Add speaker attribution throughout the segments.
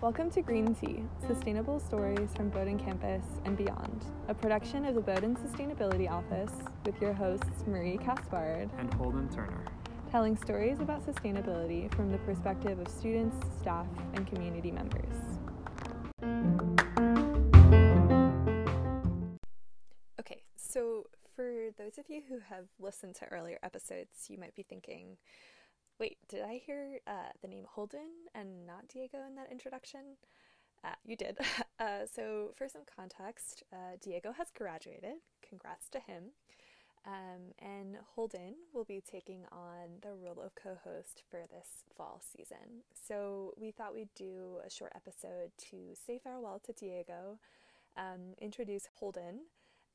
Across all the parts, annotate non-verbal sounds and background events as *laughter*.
Speaker 1: Welcome to Green Tea, sustainable stories from Bowdoin campus and beyond, a production of the Bowdoin Sustainability Office with your hosts Marie Caspard
Speaker 2: and Holden Turner,
Speaker 1: telling stories about sustainability from the perspective of students, staff, and community members. Of you who have listened to earlier episodes, you might be thinking, Wait, did I hear uh, the name Holden and not Diego in that introduction? Uh, you did. *laughs* Uh, so, for some context, uh, Diego has graduated. Congrats to him. Um, and Holden will be taking on the role of co host for this fall season. So, we thought we'd do a short episode to say farewell to Diego, um, introduce Holden,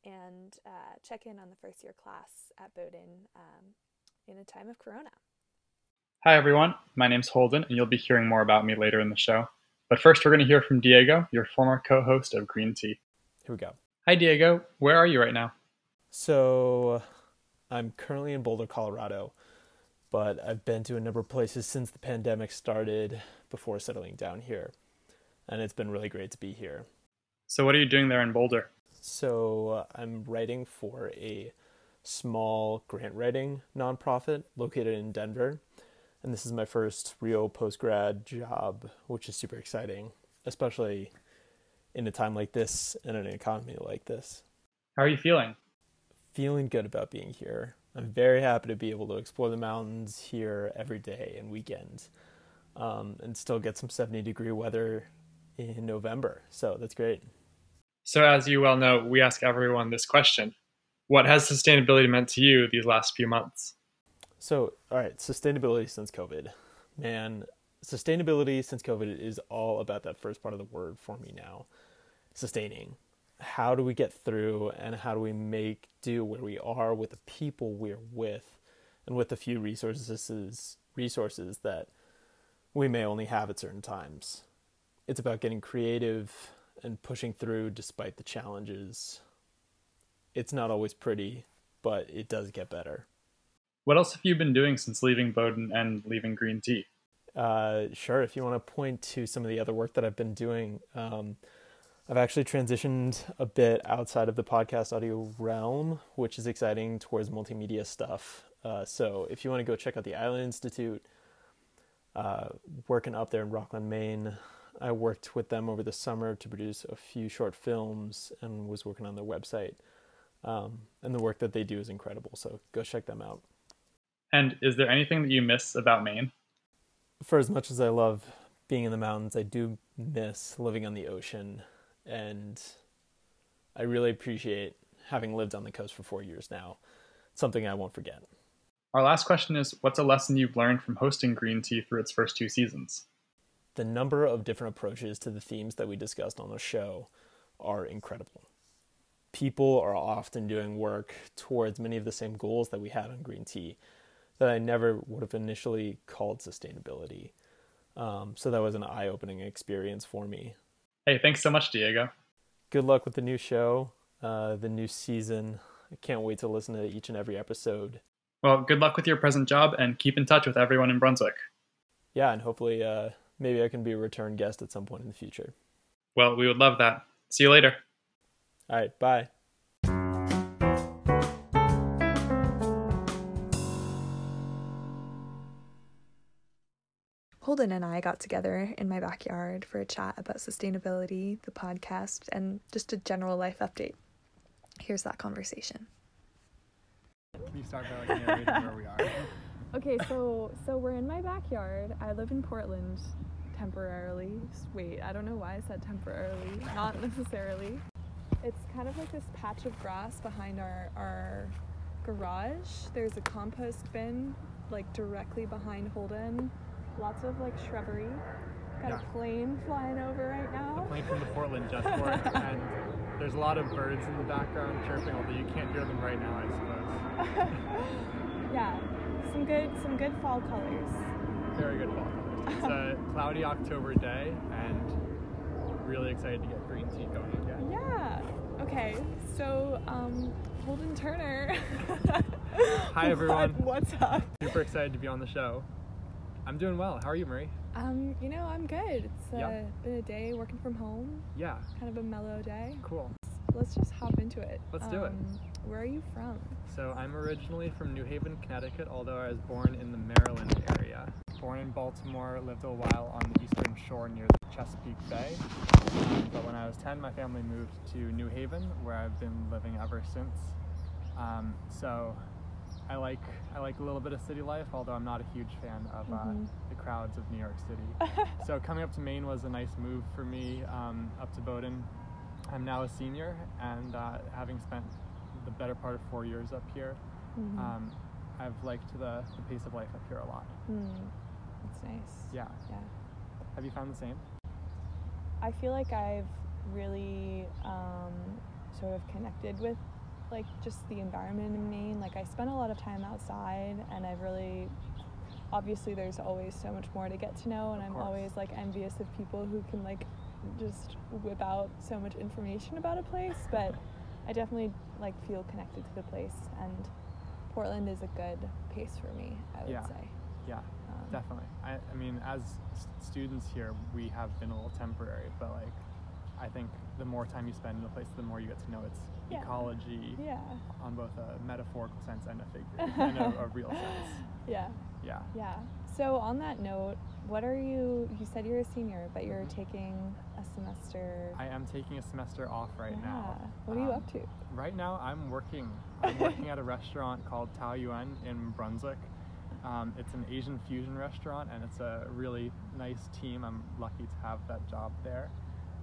Speaker 1: and uh, check in on the first year class at Bowdoin um, in a time of Corona.
Speaker 2: Hi, everyone. My name's Holden, and you'll be hearing more about me later in the show. But first, we're going to hear from Diego, your former co host of Green Tea.
Speaker 3: Here we go.
Speaker 2: Hi, Diego. Where are you right now?
Speaker 3: So, I'm currently in Boulder, Colorado, but I've been to a number of places since the pandemic started before settling down here. And it's been really great to be here.
Speaker 2: So, what are you doing there in Boulder?
Speaker 3: So, I'm writing for a small grant writing nonprofit located in Denver and this is my first real post grad job, which is super exciting, especially in a time like this and an economy like this.
Speaker 2: How are you feeling?
Speaker 3: Feeling good about being here. I'm very happy to be able to explore the mountains here every day and weekend um, and still get some 70 degree weather in November. So that's great.
Speaker 2: So, as you well know, we ask everyone this question What has sustainability meant to you these last few months?
Speaker 3: So, all right, sustainability since COVID. Man, sustainability since COVID is all about that first part of the word for me now. Sustaining. How do we get through and how do we make do where we are with the people we're with and with the few resources resources that we may only have at certain times. It's about getting creative and pushing through despite the challenges. It's not always pretty, but it does get better.
Speaker 2: What else have you been doing since leaving Bowdoin and leaving Green Tea?
Speaker 3: Uh, sure. If you want to point to some of the other work that I've been doing, um, I've actually transitioned a bit outside of the podcast audio realm, which is exciting towards multimedia stuff. Uh, so if you want to go check out the Island Institute, uh, working up there in Rockland, Maine, I worked with them over the summer to produce a few short films and was working on their website. Um, and the work that they do is incredible. So go check them out.
Speaker 2: And is there anything that you miss about Maine?
Speaker 3: For as much as I love being in the mountains, I do miss living on the ocean. And I really appreciate having lived on the coast for four years now. It's something I won't forget.
Speaker 2: Our last question is What's a lesson you've learned from hosting Green Tea through its first two seasons?
Speaker 3: The number of different approaches to the themes that we discussed on the show are incredible. People are often doing work towards many of the same goals that we had on Green Tea that I never would have initially called sustainability. Um, so that was an eye opening experience for me.
Speaker 2: Hey, thanks so much, Diego.
Speaker 3: Good luck with the new show, uh, the new season. I can't wait to listen to each and every episode.
Speaker 2: Well, good luck with your present job and keep in touch with everyone in Brunswick.
Speaker 3: Yeah, and hopefully, uh, maybe I can be a return guest at some point in the future.
Speaker 2: Well, we would love that. See you later.
Speaker 3: All right, bye.
Speaker 1: Holden and I got together in my backyard for a chat about sustainability, the podcast, and just a general life update. Here's that conversation.
Speaker 4: Can you start by like narrating where we are? *laughs*
Speaker 1: Okay, so so we're in my backyard. I live in Portland temporarily. Wait, I don't know why I said temporarily. Not necessarily. It's kind of like this patch of grass behind our our garage. There's a compost bin like directly behind Holden lots of like shrubbery. Got yeah. a plane flying over right now.
Speaker 4: A plane from the Portland Jetport, *laughs* and there's a lot of birds in the background chirping, although you can't hear them right now, I suppose. *laughs*
Speaker 1: yeah, some good, some good fall colors.
Speaker 4: Very good fall colors. It's a cloudy October day, and really excited to get green tea going again.
Speaker 1: Yeah. Okay. So, um, Holden Turner. *laughs*
Speaker 4: Hi, *laughs* everyone.
Speaker 1: What- What's up?
Speaker 4: Super excited to be on the show. I'm doing well. How are you, Marie?
Speaker 1: Um, you know, I'm good. It's uh,
Speaker 4: Yeah.
Speaker 1: been a day working from home,
Speaker 4: Yeah,
Speaker 1: kind of a mellow day.
Speaker 4: cool.
Speaker 1: Let's just hop into it.
Speaker 4: Let's do it.
Speaker 1: Um, Where are you from?
Speaker 4: So I'm originally from New Haven, Connecticut, although I was born in the Maryland area. Born in Baltimore, lived a while on the eastern shore near the Chesapeake Bay. Um, but when I was 10, my family moved to New Haven, where I've been living ever since. Um, so I like I like a little bit of city life, although I'm not a huge fan of uh,
Speaker 1: Mhm.
Speaker 4: the crowds of New York City. *laughs* so coming up to Maine was a nice move for me. Um, up to Bowdoin, I'm now a senior, and uh, having spent the better part of four years up here,
Speaker 1: Mhm.
Speaker 4: um, I've liked the, the pace of life up here a lot.
Speaker 1: Hmm. That's nice.
Speaker 4: Yeah.
Speaker 1: Yeah.
Speaker 4: Have you found the same?
Speaker 1: I feel like I've really um, sort of connected with like just the environment in Maine. Like I spent a lot of time outside, and I've really obviously there's always so much more to get to know, and
Speaker 4: Of
Speaker 1: I'm
Speaker 4: course.
Speaker 1: always like envious of people who can like just whip out so much information about a place. But I definitely like feel connected to the place, and Portland is a good pace for me. I would
Speaker 4: Yeah.
Speaker 1: say.
Speaker 4: Yeah,
Speaker 1: Um,
Speaker 4: definitely. I, I mean, as students here, we have been a little temporary, but like, I think the more time you spend in a place, the more you get to know its
Speaker 1: Yeah.
Speaker 4: ecology
Speaker 1: Yeah.
Speaker 4: on both a metaphorical sense and a figure *laughs* and a, a real sense.
Speaker 1: Yeah.
Speaker 4: Yeah.
Speaker 1: Yeah. So on that note, what are you? You said you're a senior, but you're
Speaker 4: Mhm.
Speaker 1: taking a semester.
Speaker 4: I am taking a semester off right now.
Speaker 1: yeah.
Speaker 4: now.
Speaker 1: What are you
Speaker 4: Um,
Speaker 1: up to?
Speaker 4: Right now, I'm working. I'm working at a restaurant called Tao Yuan in Brunswick. Um, it's an Asian fusion restaurant, and it's a really nice team. I'm lucky to have that job there.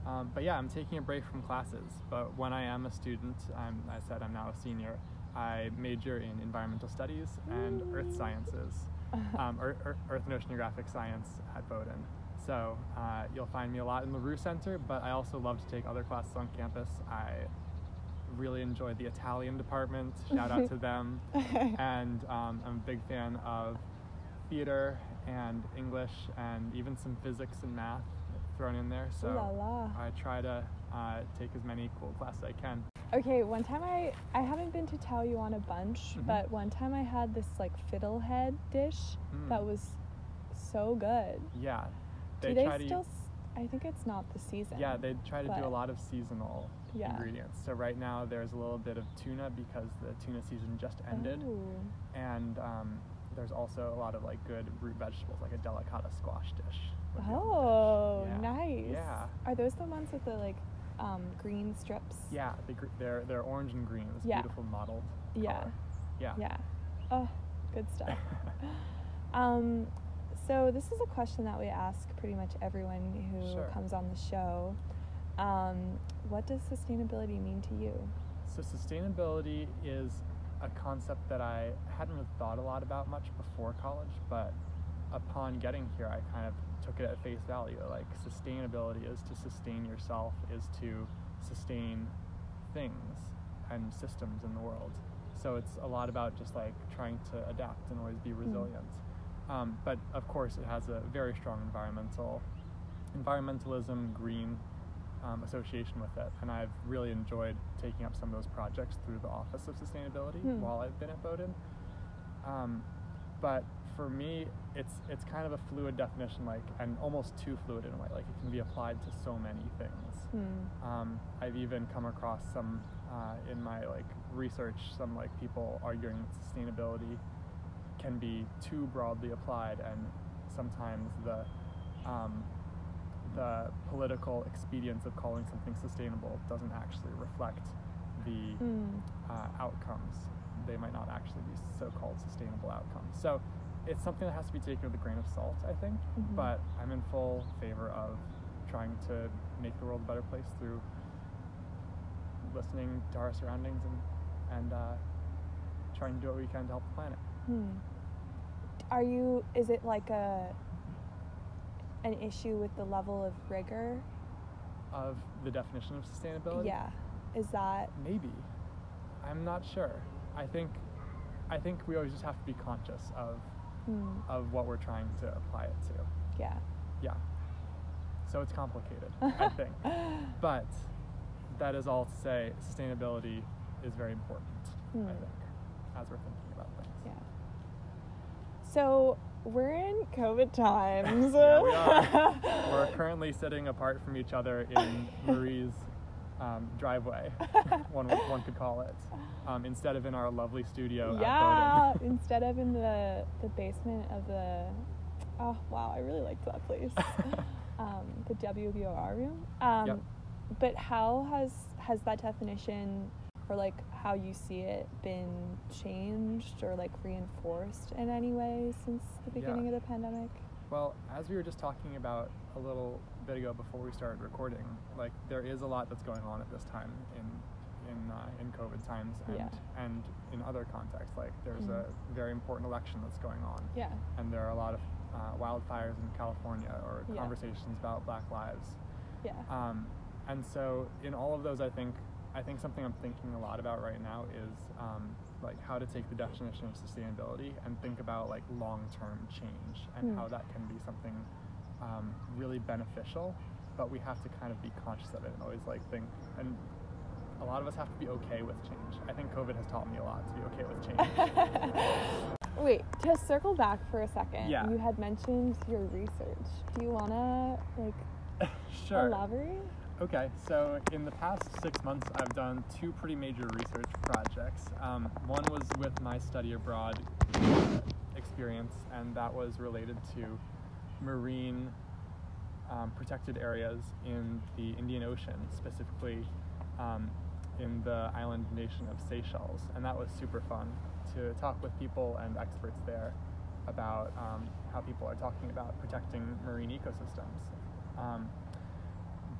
Speaker 4: Um, but yeah, I'm taking a break from classes. But when I am a student, I'm, I said I'm now a senior. I major in environmental studies and earth sciences, *laughs* um, earth, earth and oceanographic science at Bowdoin. So uh, you'll find me a lot in the Roux Center, but I also love to take other classes on campus. I really enjoy the Italian department. *laughs* Shout out to them. *laughs* And um, I'm a big fan of theater and English and even some physics and math thrown in there. So
Speaker 1: la la.
Speaker 4: I try to uh, take as many cool classes I can.
Speaker 1: Okay, one time I I haven't been to Tao Yuan a bunch,
Speaker 4: Mhm.
Speaker 1: but one time I had this like fiddlehead dish
Speaker 4: Mm.
Speaker 1: that was so good.
Speaker 4: Yeah.
Speaker 1: Do they
Speaker 4: try to
Speaker 1: still? s- I think it's not the season.
Speaker 4: Yeah, they try to do a lot of seasonal
Speaker 1: Yeah.
Speaker 4: ingredients. So right now there's a little bit of tuna because the tuna season just ended,
Speaker 1: Oh.
Speaker 4: and um, there's also a lot of like good root vegetables, like a delicata squash dish. would be on the dish.
Speaker 1: Oh,
Speaker 4: Yeah.
Speaker 1: nice.
Speaker 4: Yeah.
Speaker 1: Are those the ones with the like um, green strips?
Speaker 4: Yeah, they, gr- they're they're orange and green. This
Speaker 1: Yeah.
Speaker 4: beautiful mottled.
Speaker 1: Yeah.
Speaker 4: color. Yeah.
Speaker 1: Yeah. Oh, good stuff. *laughs* um, so this is a question that we ask pretty much everyone who
Speaker 4: Sure.
Speaker 1: comes on the show. Um, what does sustainability mean to you?
Speaker 4: So sustainability is a concept that I hadn't really thought a lot about much before college, but upon getting here, I kind of took it at face value. Like sustainability is to sustain yourself, is to sustain things and systems in the world. So it's a lot about just like trying to adapt and always be resilient. Um, but of course, it has a very strong environmental, environmentalism, green um, association with it, and I've really enjoyed taking up some of those projects through the Office of Sustainability
Speaker 1: Hmm.
Speaker 4: while I've been at Bowdoin. Um, but for me, it's it's kind of a fluid definition, like and almost too fluid in a way. Like it can be applied to so many things.
Speaker 1: Hmm.
Speaker 4: Um, I've even come across some uh, in my like research, some like people arguing that sustainability can be too broadly applied, and sometimes the um, the political expedience of calling something sustainable doesn't actually reflect the
Speaker 1: Hmm.
Speaker 4: uh, outcomes. They might not actually be so-called sustainable outcomes. So it's something that has to be taken with a grain of salt, I think.
Speaker 1: Mhm.
Speaker 4: But I'm in full favor of trying to make the world a better place through listening to our surroundings and and uh, trying to do what we can to help the planet.
Speaker 1: Hmm. Are you? Is it like a an issue with the level of rigor?
Speaker 4: Of the definition of sustainability,
Speaker 1: Yeah. Is that?
Speaker 4: maybe. I'm not sure. I think I think we always just have to be conscious of
Speaker 1: Hmm.
Speaker 4: of what we're trying to apply it to.
Speaker 1: Yeah.
Speaker 4: Yeah. So it's complicated, *laughs* I think. But that is all to say, sustainability is very important,
Speaker 1: Hmm.
Speaker 4: I think. as we're thinking about things.
Speaker 2: Yeah.
Speaker 1: So we're in COVID times.
Speaker 4: Yeah, we are. *laughs* We're currently sitting apart from each other in Marie's um, driveway, *laughs* one, one could call it, um, instead of in our lovely studio
Speaker 1: yeah, *laughs* instead of in the the basement of the oh wow, I really liked that place. um, the WBOR room. Um,
Speaker 4: Yep.
Speaker 1: But how has has that definition or like how you see it been changed or like reinforced in any way since the
Speaker 4: Yeah.
Speaker 1: beginning of the pandemic?
Speaker 4: Well, as we were just talking about a little bit ago before we started recording, like there is a lot that's going on at this time in in uh, in COVID times and
Speaker 1: Yeah.
Speaker 4: and in other contexts. Like there's
Speaker 1: Mhm.
Speaker 4: a very important election that's going on,
Speaker 1: Yeah.
Speaker 4: and there are a lot of uh, wildfires in California or
Speaker 1: Yeah.
Speaker 4: conversations about Black lives.
Speaker 1: Yeah.
Speaker 4: Um, and so in all of those, I think I think something I'm thinking a lot about right now is um, like how to take the definition of sustainability and think about like long-term change and
Speaker 1: Hmm.
Speaker 4: how that can be something um, really beneficial. But we have to kind of be conscious of it and always like think and. A lot of us have to be okay with change. I think COVID has taught me a lot to be okay with change. *laughs*
Speaker 1: Wait, to circle back for a second,
Speaker 4: Yeah.
Speaker 1: you had mentioned your research. Do you wanna like *laughs*
Speaker 4: sure.
Speaker 1: elaborate?
Speaker 4: Okay, so in the past six months, I've done two pretty major research projects. Um, one was with my study abroad uh, experience, and that was related to marine um, protected areas in the Indian Ocean, specifically um, in the island nation of Seychelles. And that was super fun to talk with people and experts there about um, how people are talking about protecting marine ecosystems.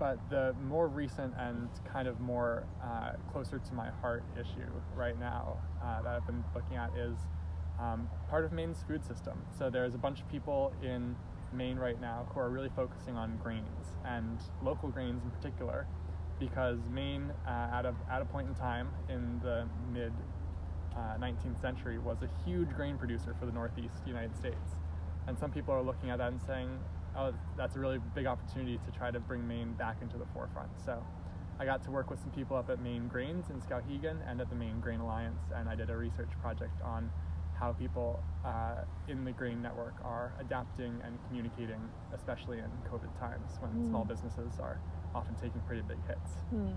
Speaker 4: But the more recent and kind of more uh, closer to my heart issue right now uh, that I've been looking at is um, part of Maine's food system. So there's a bunch of people in Maine right now who are really focusing on grains and local grains in particular, because Maine, uh, at a at a point in time in the mid uh, 19th century, was a huge grain producer for the Northeast United States, and some people are looking at that and saying, "Oh, that's a really big opportunity to try to bring Maine back into the forefront." So. I got to work with some people up at Maine Grains in Skowhegan and at the Maine Grain Alliance, and I did a research project on how people uh, in the grain network are adapting and communicating, especially in COVID times when small
Speaker 1: Mm.
Speaker 4: businesses are often taking pretty big hits.
Speaker 1: Hmm.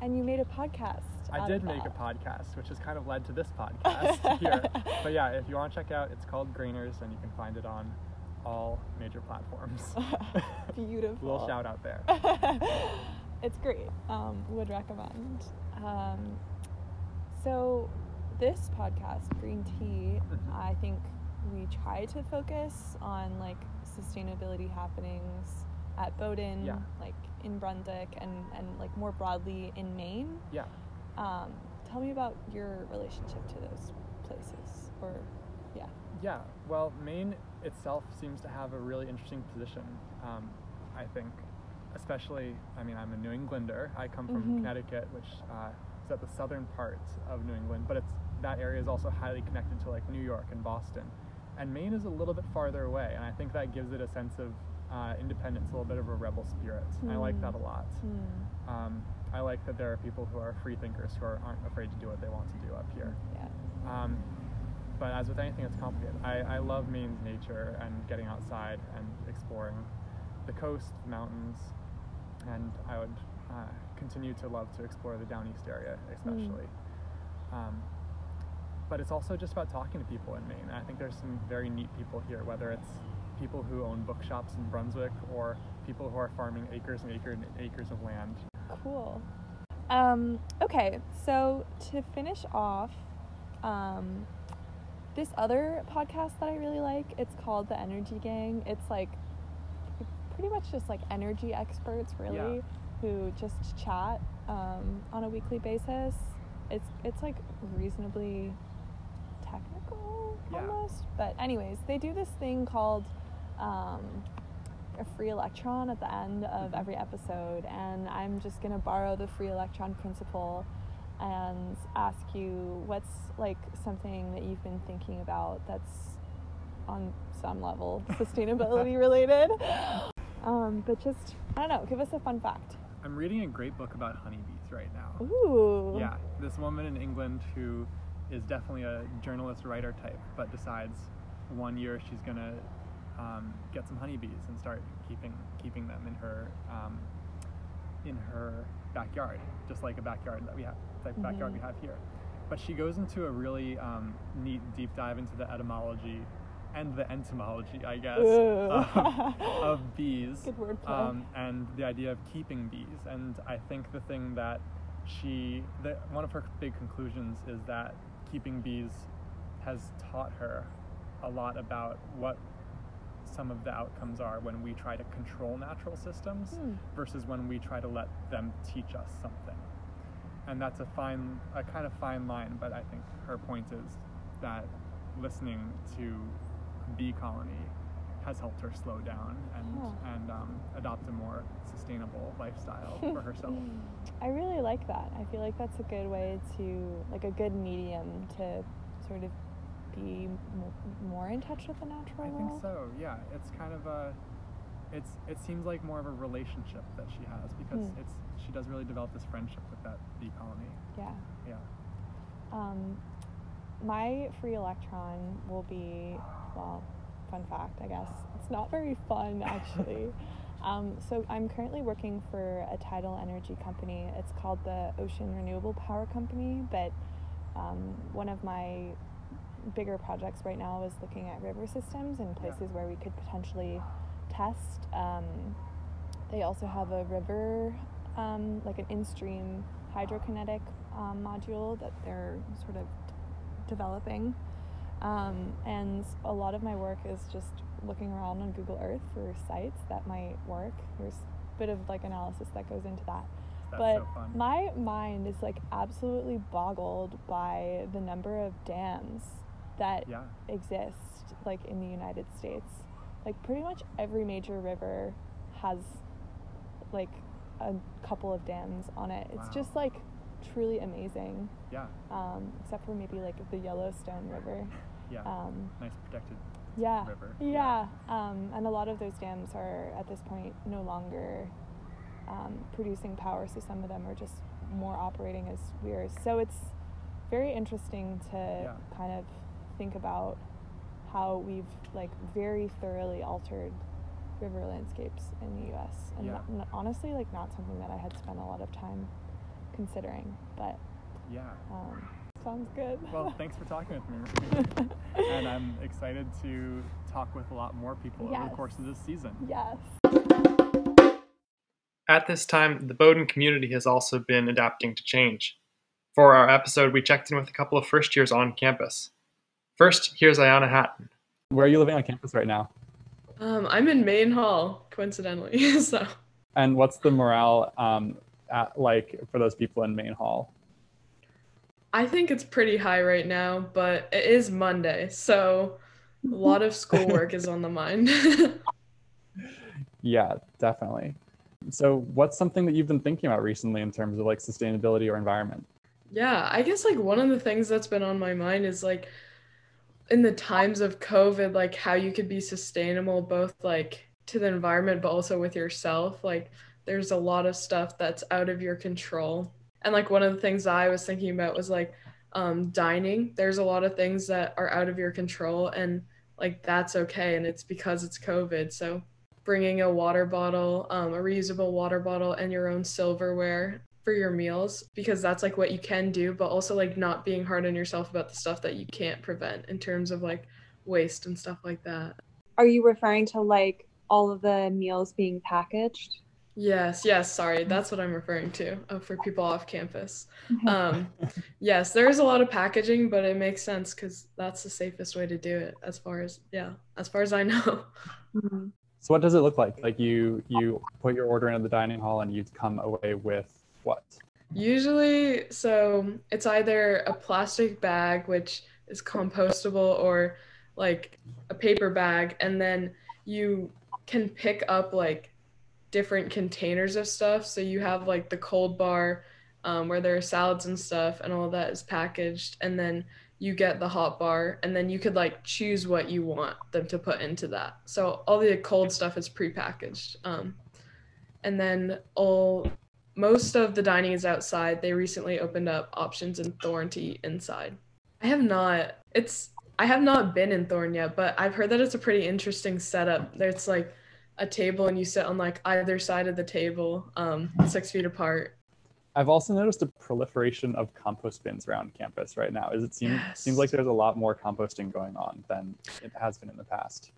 Speaker 1: And you made a podcast.
Speaker 4: I did make a podcast, which has kind of led to this *laughs* podcast here. But yeah, if you want to check out, it's called Grainers, and you can find it on all major platforms. *laughs* *laughs*
Speaker 1: Beautiful.
Speaker 4: Little shout out there. *laughs*
Speaker 1: it's great. Um, would recommend. Um, so, this podcast, Green Tea,
Speaker 4: Mhm.
Speaker 1: I think we try to focus on like sustainability happenings at Bowdoin,
Speaker 4: Yeah.
Speaker 1: like in Brunswick, and and like more broadly in Maine.
Speaker 4: Yeah.
Speaker 1: Um, tell me about your relationship to those places, or yeah.
Speaker 4: Yeah, well, Maine itself seems to have a really interesting position, um, I think. Especially, I mean, I'm a New Englander. I come from
Speaker 1: Mhm.
Speaker 4: Connecticut, which uh, is at the southern part of New England, but it's that area is also highly connected to like New York and Boston. And Maine is a little bit farther away, and I think that gives it a sense of uh, independence, a little bit of a rebel spirit. I like
Speaker 1: Mm.
Speaker 4: that a lot.
Speaker 1: Hmm.
Speaker 4: Um, I like that there are people who are free thinkers who are, aren't afraid to do what they want to do up here.
Speaker 1: Yeah.
Speaker 4: Um, but as with anything, it's complicated. I, I love Maine's nature and getting outside and exploring the coast, the mountains, and I would uh, continue to love to explore the down east area, especially. Um, but it's also just about talking to people in Maine. I think there's some very neat people here, whether it's people who own bookshops in Brunswick or people who are farming acres and acres and acres of land.
Speaker 1: Cool. Um, okay, so to finish off, um, this other podcast that I really like, it's called The Energy Gang. It's like pretty much just like energy experts, really,
Speaker 4: Yeah.
Speaker 1: who just chat um, on a weekly basis. It's it's like reasonably technical
Speaker 4: Yeah.
Speaker 1: almost, but anyways, they do this thing called um, a free electron at the end of
Speaker 4: Mhm.
Speaker 1: every episode, and I'm just gonna borrow the free electron principle and ask you what's like something that you've been thinking about that's on some level *laughs* sustainability related. Um, but just I don't know, give us a fun fact.
Speaker 4: I'm reading a great book about honeybees right now.
Speaker 1: Ooh.
Speaker 4: Yeah, this woman in England who is definitely a journalist writer type, but decides one year she's gonna um, get some honeybees and start keeping keeping them in her um, in her backyard, just like a backyard that we have, type of backyard we
Speaker 1: Mhm.
Speaker 4: have here. But she goes into a really um, neat deep dive into the etymology and the entomology, I guess,
Speaker 1: Ooh. *laughs*
Speaker 4: of, bees
Speaker 1: Good wordplay.
Speaker 4: um, and the idea of keeping bees. And I think the thing that she, the, one of her big conclusions is that keeping bees has taught her a lot about what some of the outcomes are when we try to control natural systems
Speaker 1: Hmm.
Speaker 4: versus when we try to let them teach us something. And that's a fine, a kind of fine line, but I think her point is that listening to bee colony has helped her slow down and
Speaker 1: Huh.
Speaker 4: and um, adopt a more sustainable lifestyle *laughs* for herself.
Speaker 1: I really like that. I feel like that's a good way to, like, a good medium to sort of be mo- more in touch with the natural
Speaker 4: I
Speaker 1: world.
Speaker 4: think so. Yeah, it's kind of a, it's it seems like more of a relationship that she has because
Speaker 1: Hmm.
Speaker 4: it's she does really develop this friendship with that bee colony.
Speaker 1: Yeah.
Speaker 4: Yeah.
Speaker 1: Um, my free electron will be, well, fun fact, I guess. It's not very fun, *laughs* actually. um, so I'm currently working for a tidal energy company. It's called the Ocean Renewable Power Company, but um, one of my bigger projects right now is looking at river systems and
Speaker 4: Yeah.
Speaker 1: places where we could potentially test. Um, they also have a river, um, like an in-stream hydrokinetic um, module that they're sort of d- developing. Um, and a lot of my work is just looking around on Google Earth for sites that might work. There's a bit of like analysis that goes into that.
Speaker 4: That's
Speaker 1: but
Speaker 4: so
Speaker 1: my mind is like absolutely boggled by the number of dams that
Speaker 4: yeah.
Speaker 1: exist like in the United States. Like pretty much every major river has like a couple of dams on it. It's
Speaker 4: Wow.
Speaker 1: just like truly amazing.
Speaker 4: Yeah.
Speaker 1: Um, except for maybe like the Yellowstone River. *laughs*
Speaker 4: Yeah.
Speaker 1: Um,
Speaker 4: nice protected
Speaker 1: yeah.
Speaker 4: river.
Speaker 1: Yeah, um, and a lot of those dams are at this point no longer um, producing power, so some of them are just more operating as weirs. So it's very interesting to
Speaker 4: Yeah.
Speaker 1: kind of think about how we've like very thoroughly altered river landscapes in the U.S. and
Speaker 4: Yeah.
Speaker 1: not- not- honestly, like not something that I had spent a lot of time considering, but
Speaker 4: Yeah.
Speaker 1: um, sounds good.
Speaker 4: Well, thanks for talking with me. *laughs* and I'm excited to talk with a lot more people over the course of this season.
Speaker 1: yes.
Speaker 5: At this time, the Bowdoin community has also been adapting to change. For our episode, we checked in with a couple of first years on campus. First, here's Ayana Hatton. Where are you living on campus right now?
Speaker 6: Um, I'm in Maine Hall, coincidentally. *laughs* so
Speaker 5: And what's the morale um, at, like for those people in Maine Hall?
Speaker 6: I think it's pretty high right now, but it is Monday, so a lot of schoolwork is on the mind. *laughs*
Speaker 5: Yeah, definitely. So, what's something that you've been thinking about recently in terms of like sustainability or environment?
Speaker 6: yeah, I guess like one of the things that's been on my mind is like in the times of COVID, like how you could be sustainable both like to the environment but also with yourself. Like there's a lot of stuff that's out of your control. And like one of the things I was thinking about was like um, dining. There's a lot of things that are out of your control, and like that's okay. And it's because it's COVID. So bringing a water bottle, um, a reusable water bottle, and your own silverware for your meals because that's like what you can do, but also like not being hard on yourself about the stuff that you can't prevent in terms of like waste and stuff like that.
Speaker 7: Are you referring to like all of the meals being packaged?
Speaker 6: Yes, yes, sorry. That's what I'm referring to uh, for people off campus. Um, yes, there is a lot of packaging, but it makes sense because that's the safest way to do it as far as, yeah, as far as I know.
Speaker 7: Mhm.
Speaker 5: So, what does it look like? Like you you put your order into the dining hall and you come away with what?
Speaker 6: Usually, so it's either a plastic bag, which is compostable, or like a paper bag, and then you can pick up like different containers of stuff. So you have like the cold bar um, where there are salads and stuff, and all that is packaged, and then you get the hot bar, and then you could like choose what you want them to put into that. So all the cold stuff is prepackaged. Um, and then all most of the dining is outside. They recently opened up options in Thorne to eat inside. I have not. It's I have not been in Thorne yet, but I've heard that it's a pretty interesting setup. There's like a table and you sit on like either side of the table, um, six feet apart.
Speaker 5: I've also noticed a proliferation of compost bins around campus right now. Is it seems
Speaker 6: Yes.
Speaker 5: seems like there's a lot more composting going on than it has been in the past.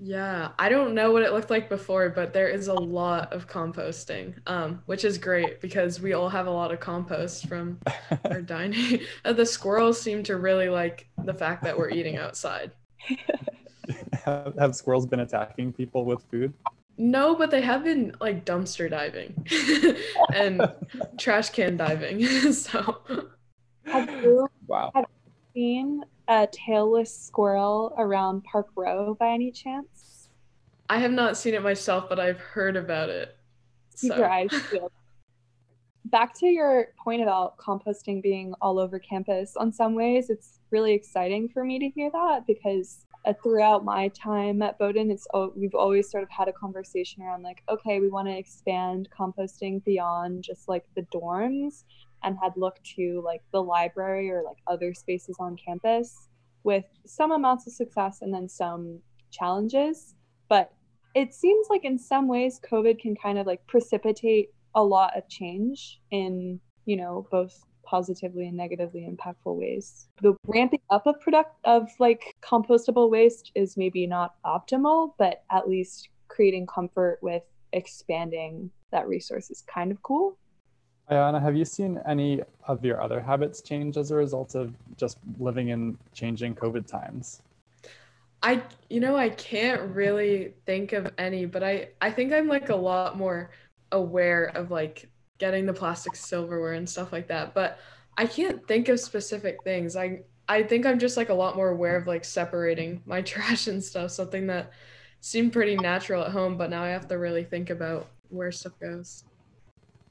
Speaker 6: Yeah, I don't know what it looked like before, but there is a lot of composting, um, which is great because we all have a lot of compost from our *laughs* dining. *laughs* Uh, the squirrels seem to really like the fact that we're eating outside. *laughs*
Speaker 5: have, have squirrels been attacking people with food?
Speaker 6: No, but they have been like dumpster diving and trash can diving. so
Speaker 7: Have you
Speaker 5: Wow.
Speaker 7: Have you seen a tailless squirrel around Park Row by any chance?
Speaker 6: I have not seen it myself, but I've heard about it.
Speaker 7: Keep
Speaker 6: So-
Speaker 7: your eyes *laughs* peeled. Back to your point about composting being all over campus, on some ways it's really exciting for me to hear that because uh, throughout my time at Bowdoin, it's al- we've always sort of had a conversation around like, okay, we want to expand composting beyond just like the dorms and had looked to like the library or like other spaces on campus with some amounts of success and then some challenges. But it seems like in some ways COVID can kind of like precipitate a lot of change in, you know, both positively and negatively impactful ways. The ramping up of product of like compostable waste is maybe not optimal, but at least creating comfort with expanding that resource is kind of cool.
Speaker 5: Ayana, have you seen any of your other habits change as a result of just living in changing COVID times?
Speaker 6: I you know I can't really think of any, but I I think I'm like a lot more aware of like getting the plastic silverware and stuff like that. But I can't think of specific things. I I think I'm just like a lot more aware of like separating my *laughs* trash and stuff, something that seemed pretty natural at home, but now I have to really think about where stuff goes.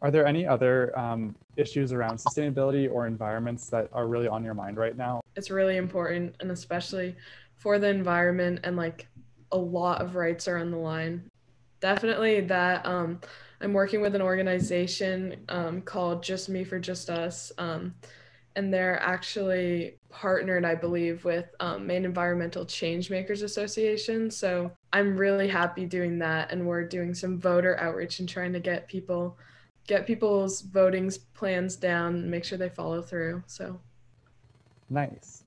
Speaker 5: Are there any other um, issues around sustainability or environments that are really on your mind right now?
Speaker 6: It's really important and especially for the environment and like a lot of rights are on the line. Definitely that um I'm working with an organization um, called Just Me for Just Us. Um, and they're actually partnered, I believe, with um, Maine Environmental Changemakers Association. So I'm really happy doing that. And we're doing some voter outreach and trying to get people get people's voting plans down and make sure they follow through. So
Speaker 5: Nice.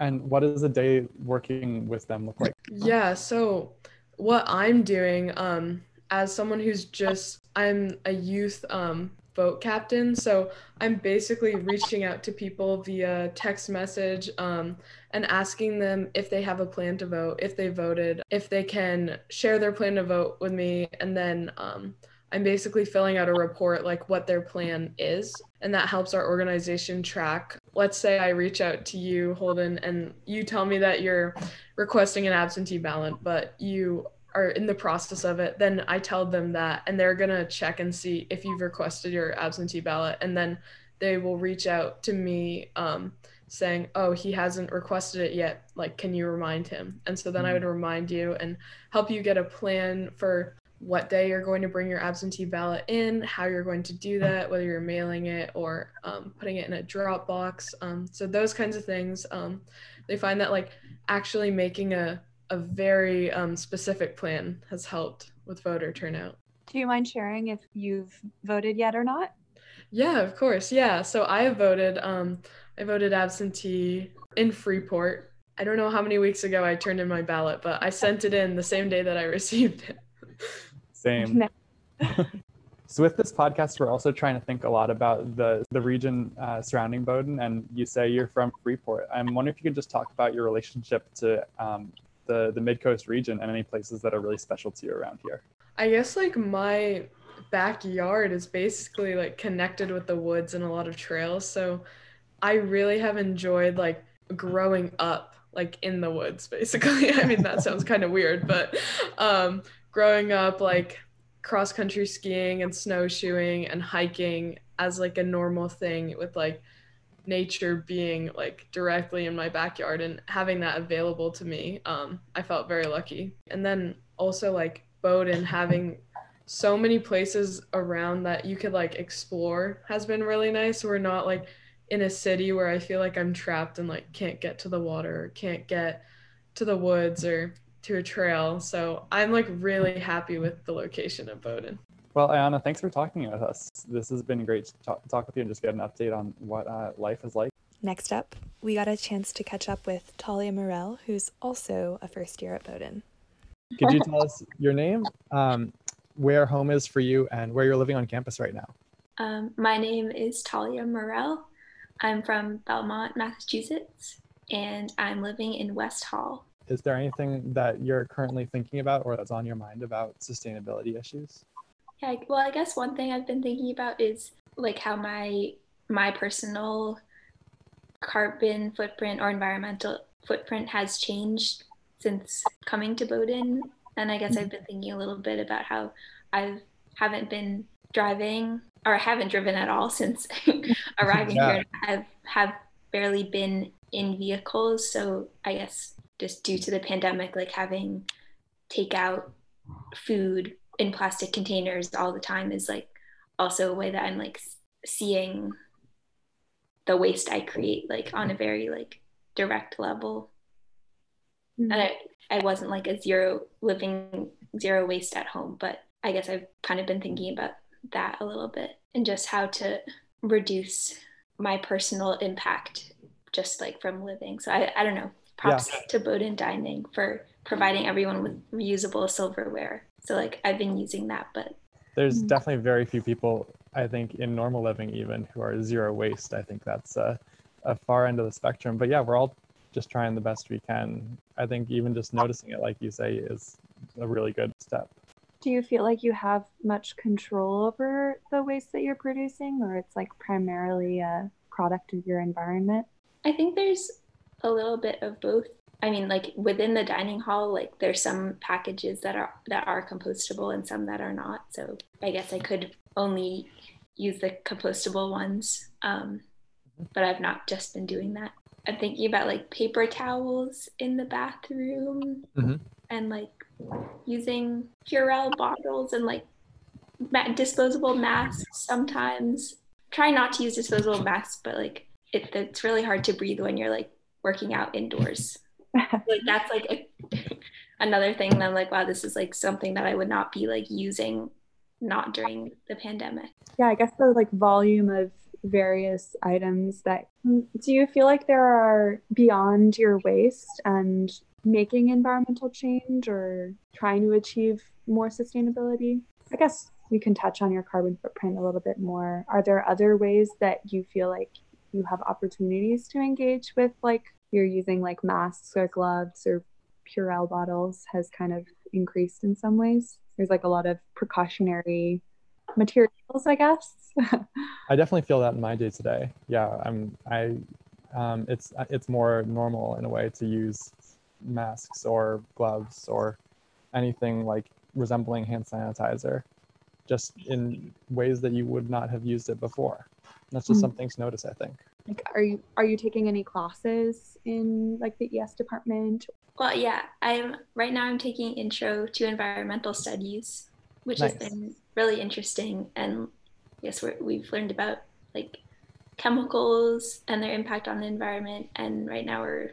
Speaker 5: And what does a day working with them look like?
Speaker 6: Yeah, so what I'm doing um as someone who's just I'm a youth um vote captain, so I'm basically reaching out to people via text message um and asking them if they have a plan to vote, if they voted, if they can share their plan to vote with me and then um I'm basically filling out a report like what their plan is and that helps our organization track. Let's say I reach out to you Holden and you tell me that you're requesting an absentee ballot, but you are in the process of it, then I tell them that and they're going to check and see if you've requested your absentee ballot. And then they will reach out to me um, saying, oh, he hasn't requested it yet. Like, can you remind him? And so then I would remind you and help you get a plan for what day you're going to bring your absentee ballot in, how you're going to do that, whether you're mailing it or um, putting it in a drop box. Um, so those kinds of things. Um, they find that like actually making a a very um, specific plan has helped with voter turnout.
Speaker 7: Do you mind sharing if you've voted yet or not?
Speaker 6: Yeah, of course. Yeah. So I have voted. Um, I voted absentee in Freeport. I don't know how many weeks ago I turned in my ballot, but I sent it in the same day that I *laughs* received it.
Speaker 5: Same. *laughs* *laughs* So with this podcast, we're also trying to think a lot about the the region uh, surrounding Bowdoin, and you say you're from Freeport. I'm wondering if you could just talk about your relationship to um, the the Mid Coast region and any places that are really special to you around here.
Speaker 6: I guess like my backyard is basically like connected with the woods and a lot of trails, so I really have enjoyed like growing up like in the woods basically. *laughs* I mean that sounds kind of weird, but um growing up like cross country skiing and snowshoeing and hiking as like a normal thing with like nature being like directly in my backyard and having that available to me um i felt very lucky. And then also like bowdoin having so many places around that you could like explore has been really nice. We're not like in a city where I feel like I'm trapped and like can't get to the water, or can't get to the woods or to a trail. So I'm like really happy with the location of Bowdoin.
Speaker 5: Well, Ayana, thanks for talking with us. This has been great to talk, talk with you and just get an update on what uh, life is like.
Speaker 2: Next up, we got a chance to catch up with Talia Morel, who's also a first year at Bowdoin.
Speaker 5: Could you tell us your name, um, where home is for you, and where you're living on campus right now?
Speaker 8: Um, my name is Talia Morel. I'm from Belmont, Massachusetts, and I'm living in West Hall.
Speaker 5: Is there anything that you're currently thinking about or that's on your mind about sustainability issues?
Speaker 8: Yeah, well, I guess one thing I've been thinking about is like how my my personal carbon footprint or environmental footprint has changed since coming to Bowdoin. And I guess I've been thinking a little bit about how I haven't been driving or I haven't driven at all since *laughs* arriving yeah. here. I've have barely been in vehicles. So I guess just due to the pandemic, like having takeout food in plastic containers all the time is like also a way that I'm like seeing the waste I create like on a very like direct level. Mm-hmm. And I, I wasn't like a zero living zero waste at home, but I guess I've kind of been thinking about that a little bit and just how to reduce my personal impact just like from living. So I, I don't know. Props yeah. to Bowdoin Dining for providing everyone with reusable silverware. So like I've been using that, but
Speaker 5: there's mm-hmm. definitely very few people I think in normal living even who are zero waste. I think that's a, a far end of the spectrum. But yeah, we're all just trying the best we can. I think even just noticing it, like you say, is a really good step.
Speaker 7: Do you feel like you have much control over the waste that you're producing, or it's like primarily a product of your environment?
Speaker 8: I think there's a little bit of both. I mean, like within the dining hall, like there's some packages that are that are compostable and some that are not. So I guess I could only use the compostable ones, um, but I've not just been doing that. I'm thinking about like paper towels in the bathroom mm-hmm. and like using Purell bottles and like ma- disposable masks sometimes. Try not to use disposable masks, but like it, it's really hard to breathe when you're like working out indoors. *laughs* like that's like a, *laughs* another thing that I'm like, wow, this is like something that I would not be like using not during the pandemic.
Speaker 7: Yeah, I guess the like volume of various items that mm, do you feel like there are beyond your waste and making environmental change or trying to achieve more sustainability? I guess we can touch on your carbon footprint a little bit more. Are there other ways that you feel like you have opportunities to engage with like you're using like masks or gloves or Purell bottles has kind of increased in some ways. There's like a lot of precautionary materials, I guess. *laughs*
Speaker 5: I definitely feel that in my day to day. Yeah, I'm. I. Um, it's it's more normal in a way to use masks or gloves or anything like resembling hand sanitizer, just in ways that you would not have used it before. That's just mm-hmm. something to notice, I think.
Speaker 7: Like, are you are you taking any classes in like the ES department?
Speaker 8: Well, yeah, I'm right now. I'm taking Intro to Environmental Studies, which nice. has been really interesting. And yes, we have learned about like chemicals and their impact on the environment. And right now we're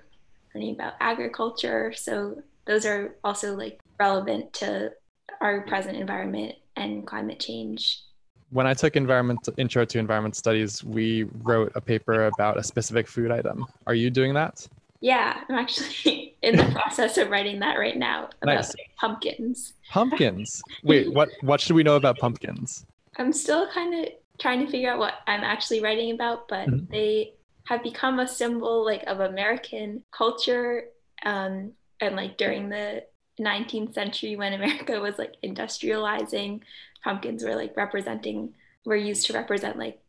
Speaker 8: learning about agriculture. So those are also like relevant to our present environment and climate change
Speaker 5: when I took environment intro to environment studies, we wrote a paper about a specific food item. Are you doing that?
Speaker 8: Yeah, I'm actually *laughs* in the *laughs* process of writing that right now about nice. pumpkins.
Speaker 5: Pumpkins. Wait, *laughs* what what should we know about pumpkins?
Speaker 8: I'm still kind of trying to figure out what I'm actually writing about, but mm-hmm. they have become a symbol like of American culture um, and like during the 19th century when America was like industrializing, pumpkins were like representing were used to represent like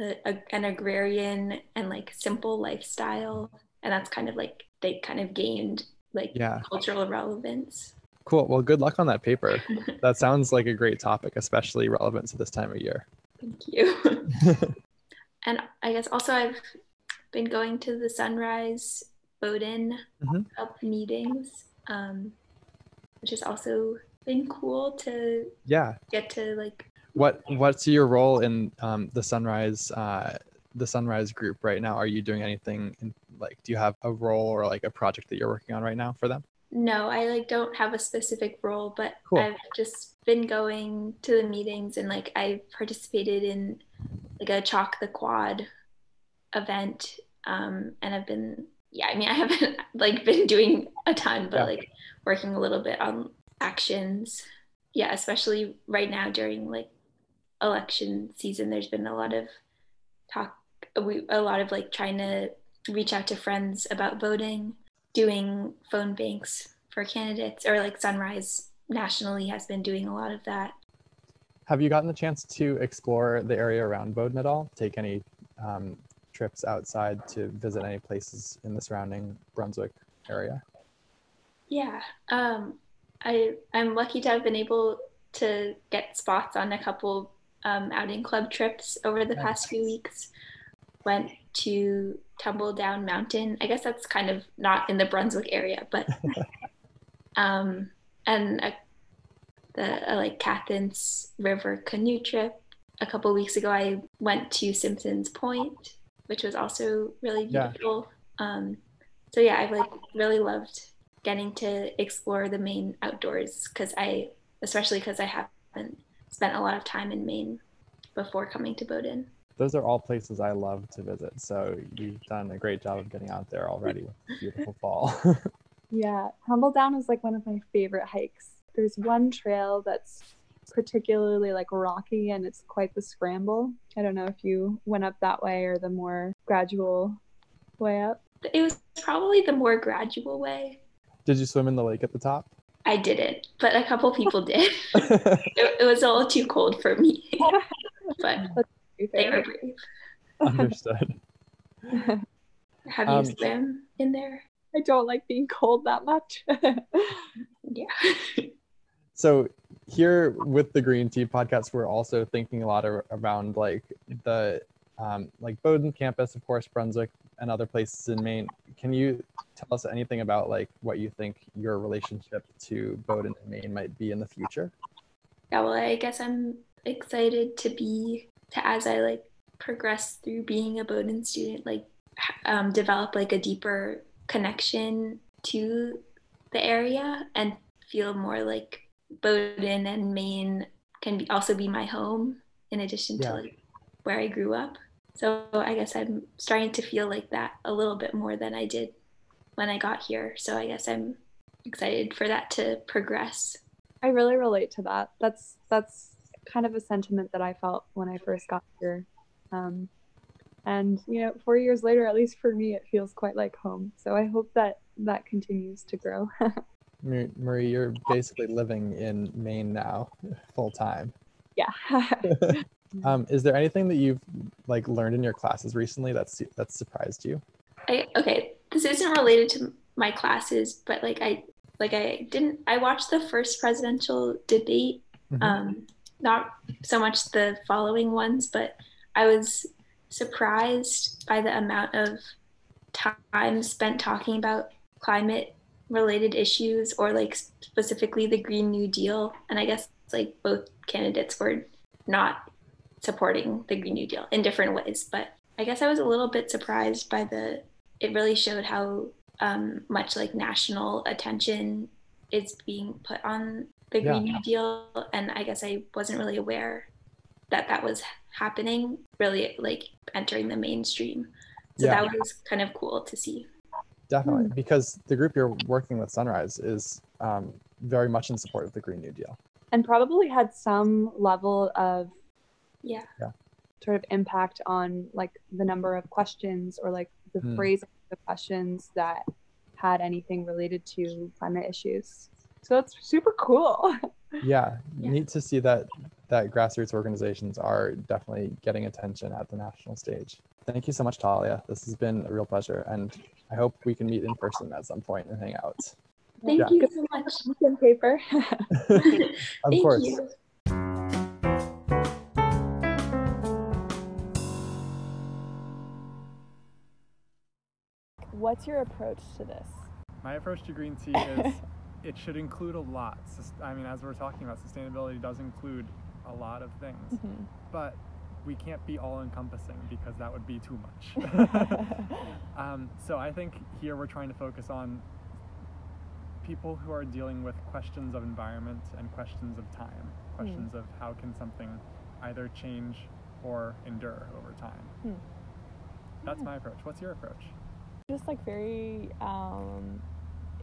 Speaker 8: a, a, an agrarian and like simple lifestyle. And that's kind of like they kind of gained like yeah. cultural relevance.
Speaker 5: Cool. Well good luck on that paper. *laughs* That sounds like a great topic especially relevant to this time of year.
Speaker 8: Thank you. *laughs* And i guess also i've been going to the sunrise Bowdoin mm-hmm. up meetings um, which is also been cool to
Speaker 5: yeah
Speaker 8: get to like
Speaker 5: what what's your role in um, the sunrise uh, the Sunrise group right now, are you doing anything in, like do you have a role or like a project that you're working on right now for them?
Speaker 8: No, I like don't have a specific role, but
Speaker 5: Cool.
Speaker 8: I've just been going to the meetings and like I participated in like a chalk the quad event. Um, and I've been yeah, I mean *laughs* I haven't like been doing a ton, but
Speaker 5: Yeah.
Speaker 8: like working a little bit on actions. Yeah, especially right now during like election season, there's been a lot of talk we a lot of like trying to reach out to friends about voting doing phone banks for candidates or like sunrise nationally has been doing a lot of that
Speaker 5: Have you gotten the chance to explore the area around Bowdoin at all? Take any um, trips outside to visit any places in the surrounding Brunswick area?
Speaker 8: yeah um i i'm lucky to have been able to get spots on a couple um, outing club trips over the past few weeks went to tumbledown mountain i guess that's kind of not in the brunswick area but *laughs* um and a, the uh, like Cathance River canoe trip. A couple weeks ago, I went to Simpsons Point, which was also really
Speaker 5: Yeah.
Speaker 8: beautiful. Um, so yeah, I've like really loved getting to explore the Maine outdoors because I, especially because I haven't spent a lot of time in Maine before coming to Bowdoin.
Speaker 5: Those are all places I love to visit. So you've done a great job of getting out there already with the beautiful *laughs* fall.
Speaker 1: Yeah, Tumbledown is like one of my favorite hikes. There's one trail that's particularly like rocky and it's quite the scramble. I don't know if you went up that way or the more gradual way up.
Speaker 8: It was probably the more gradual way.
Speaker 5: Did you swim in the lake at the top?
Speaker 8: I didn't, but a couple people *laughs* did. it, it was a little too cold for me, *laughs* but they were brave.
Speaker 5: Understood.
Speaker 8: Have you
Speaker 5: Um,
Speaker 8: swam in there?
Speaker 1: I don't like being cold that much.
Speaker 8: Yeah.
Speaker 5: So here with the Green Tea podcast, we're also thinking a lot ar- around like the um, like Bowdoin campus, of course, Brunswick, and other places in Maine. Can you tell us anything about like what you think your relationship to Bowdoin and Maine might be in the future?
Speaker 8: yeah, well, I guess I'm excited to be to as I like progress through being a Bowdoin student, like um, develop like a deeper connection to the area and feel more like Bowdoin and Maine can be also be my home in addition
Speaker 5: Yeah.
Speaker 8: to like where I grew up. So I guess I'm starting to feel like that a little bit more than I did when I got here. So I guess I'm excited for that to progress.
Speaker 1: I really relate to that. That's that's kind of a sentiment that I felt when I first got here. Um, and you know, four years later, at least for me, it feels quite like home. So I hope that that continues to grow. *laughs*
Speaker 5: Marie, you're basically living in Maine now, full time.
Speaker 1: yeah. *laughs* *laughs*
Speaker 5: Um, is there anything that you've like learned in your classes recently that's that's surprised you?
Speaker 8: I okay, this isn't related to my classes, but like I like I didn't I watched the first presidential debate,
Speaker 5: Mhm.
Speaker 8: um, not so much the following ones, but I was surprised by the amount of time spent talking about climate related issues or like specifically the Green New Deal. And I guess like both candidates were not supporting the Green New Deal in different ways. But I guess I was a little bit surprised by the, it really showed how um, much like national attention is being put on the
Speaker 5: Yeah.
Speaker 8: Green New Deal. And I guess I wasn't really aware that that was happening, really like entering the mainstream. So
Speaker 5: Yeah.
Speaker 8: that was kind of cool to see.
Speaker 5: Definitely, because the group you're working with, Sunrise, is um, very much in support of the Green New Deal.
Speaker 1: and probably had some level of
Speaker 8: Yeah.
Speaker 1: sort of impact on like the number of questions or like the
Speaker 5: Hmm.
Speaker 1: phrasing of the questions that had anything related to climate issues. So it's super cool. *laughs*
Speaker 5: Yeah,
Speaker 8: Yeah.
Speaker 5: neat to see that that grassroots organizations are definitely getting attention at the national stage. Thank you so much, Talia. This has been a real pleasure, and I hope we can meet in person at some point and hang out.
Speaker 8: Thank
Speaker 5: Yeah.
Speaker 8: you so much.
Speaker 1: Paper. *laughs* *laughs*
Speaker 5: of
Speaker 8: Thank
Speaker 5: course.
Speaker 8: you.
Speaker 1: What's your approach to this?
Speaker 4: My approach to green tea *laughs* is it should include a lot. I mean, as we're talking about, sustainability does include a lot of things.
Speaker 1: Mm-hmm.
Speaker 4: But we can't be all encompassing because that would be too much. *laughs* *laughs* um, so I think here we're trying to focus on people who are dealing with questions of environment and questions of time, questions mm. of how can something either change or endure over time. Mm. That's my approach. What's your approach?
Speaker 1: Just like very um,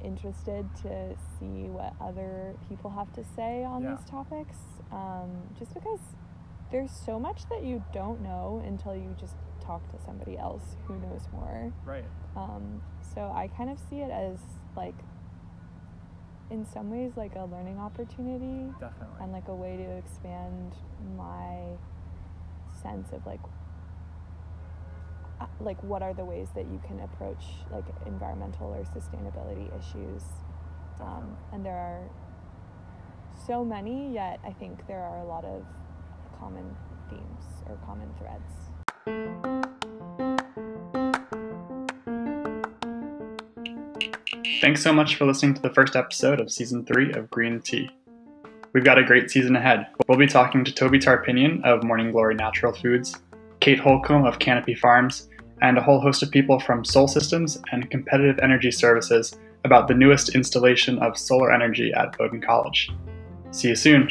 Speaker 1: interested to see what other people have to say on yeah. these topics. Um, just because there's so much that you don't know until you just talk to somebody else who knows more.
Speaker 4: Right.
Speaker 1: Um, so I kind of see it as like, in some ways, like a learning opportunity.
Speaker 4: Definitely.
Speaker 1: And like a way to expand my sense of like like what are the ways that you can approach like environmental or sustainability issues um, and there are so many yet i think there are a lot of common themes or common threads.
Speaker 2: Thanks so much for listening to the first episode of season three of Green Tea. We've got a great season ahead. We'll be talking to Toby Tarpinian of Morning Glory Natural Foods, Kate Holcomb of Canopy Farms, and a whole host of people from Sol Systems and Competitive Energy Services about the newest installation of solar energy at Bowdoin College. See you soon.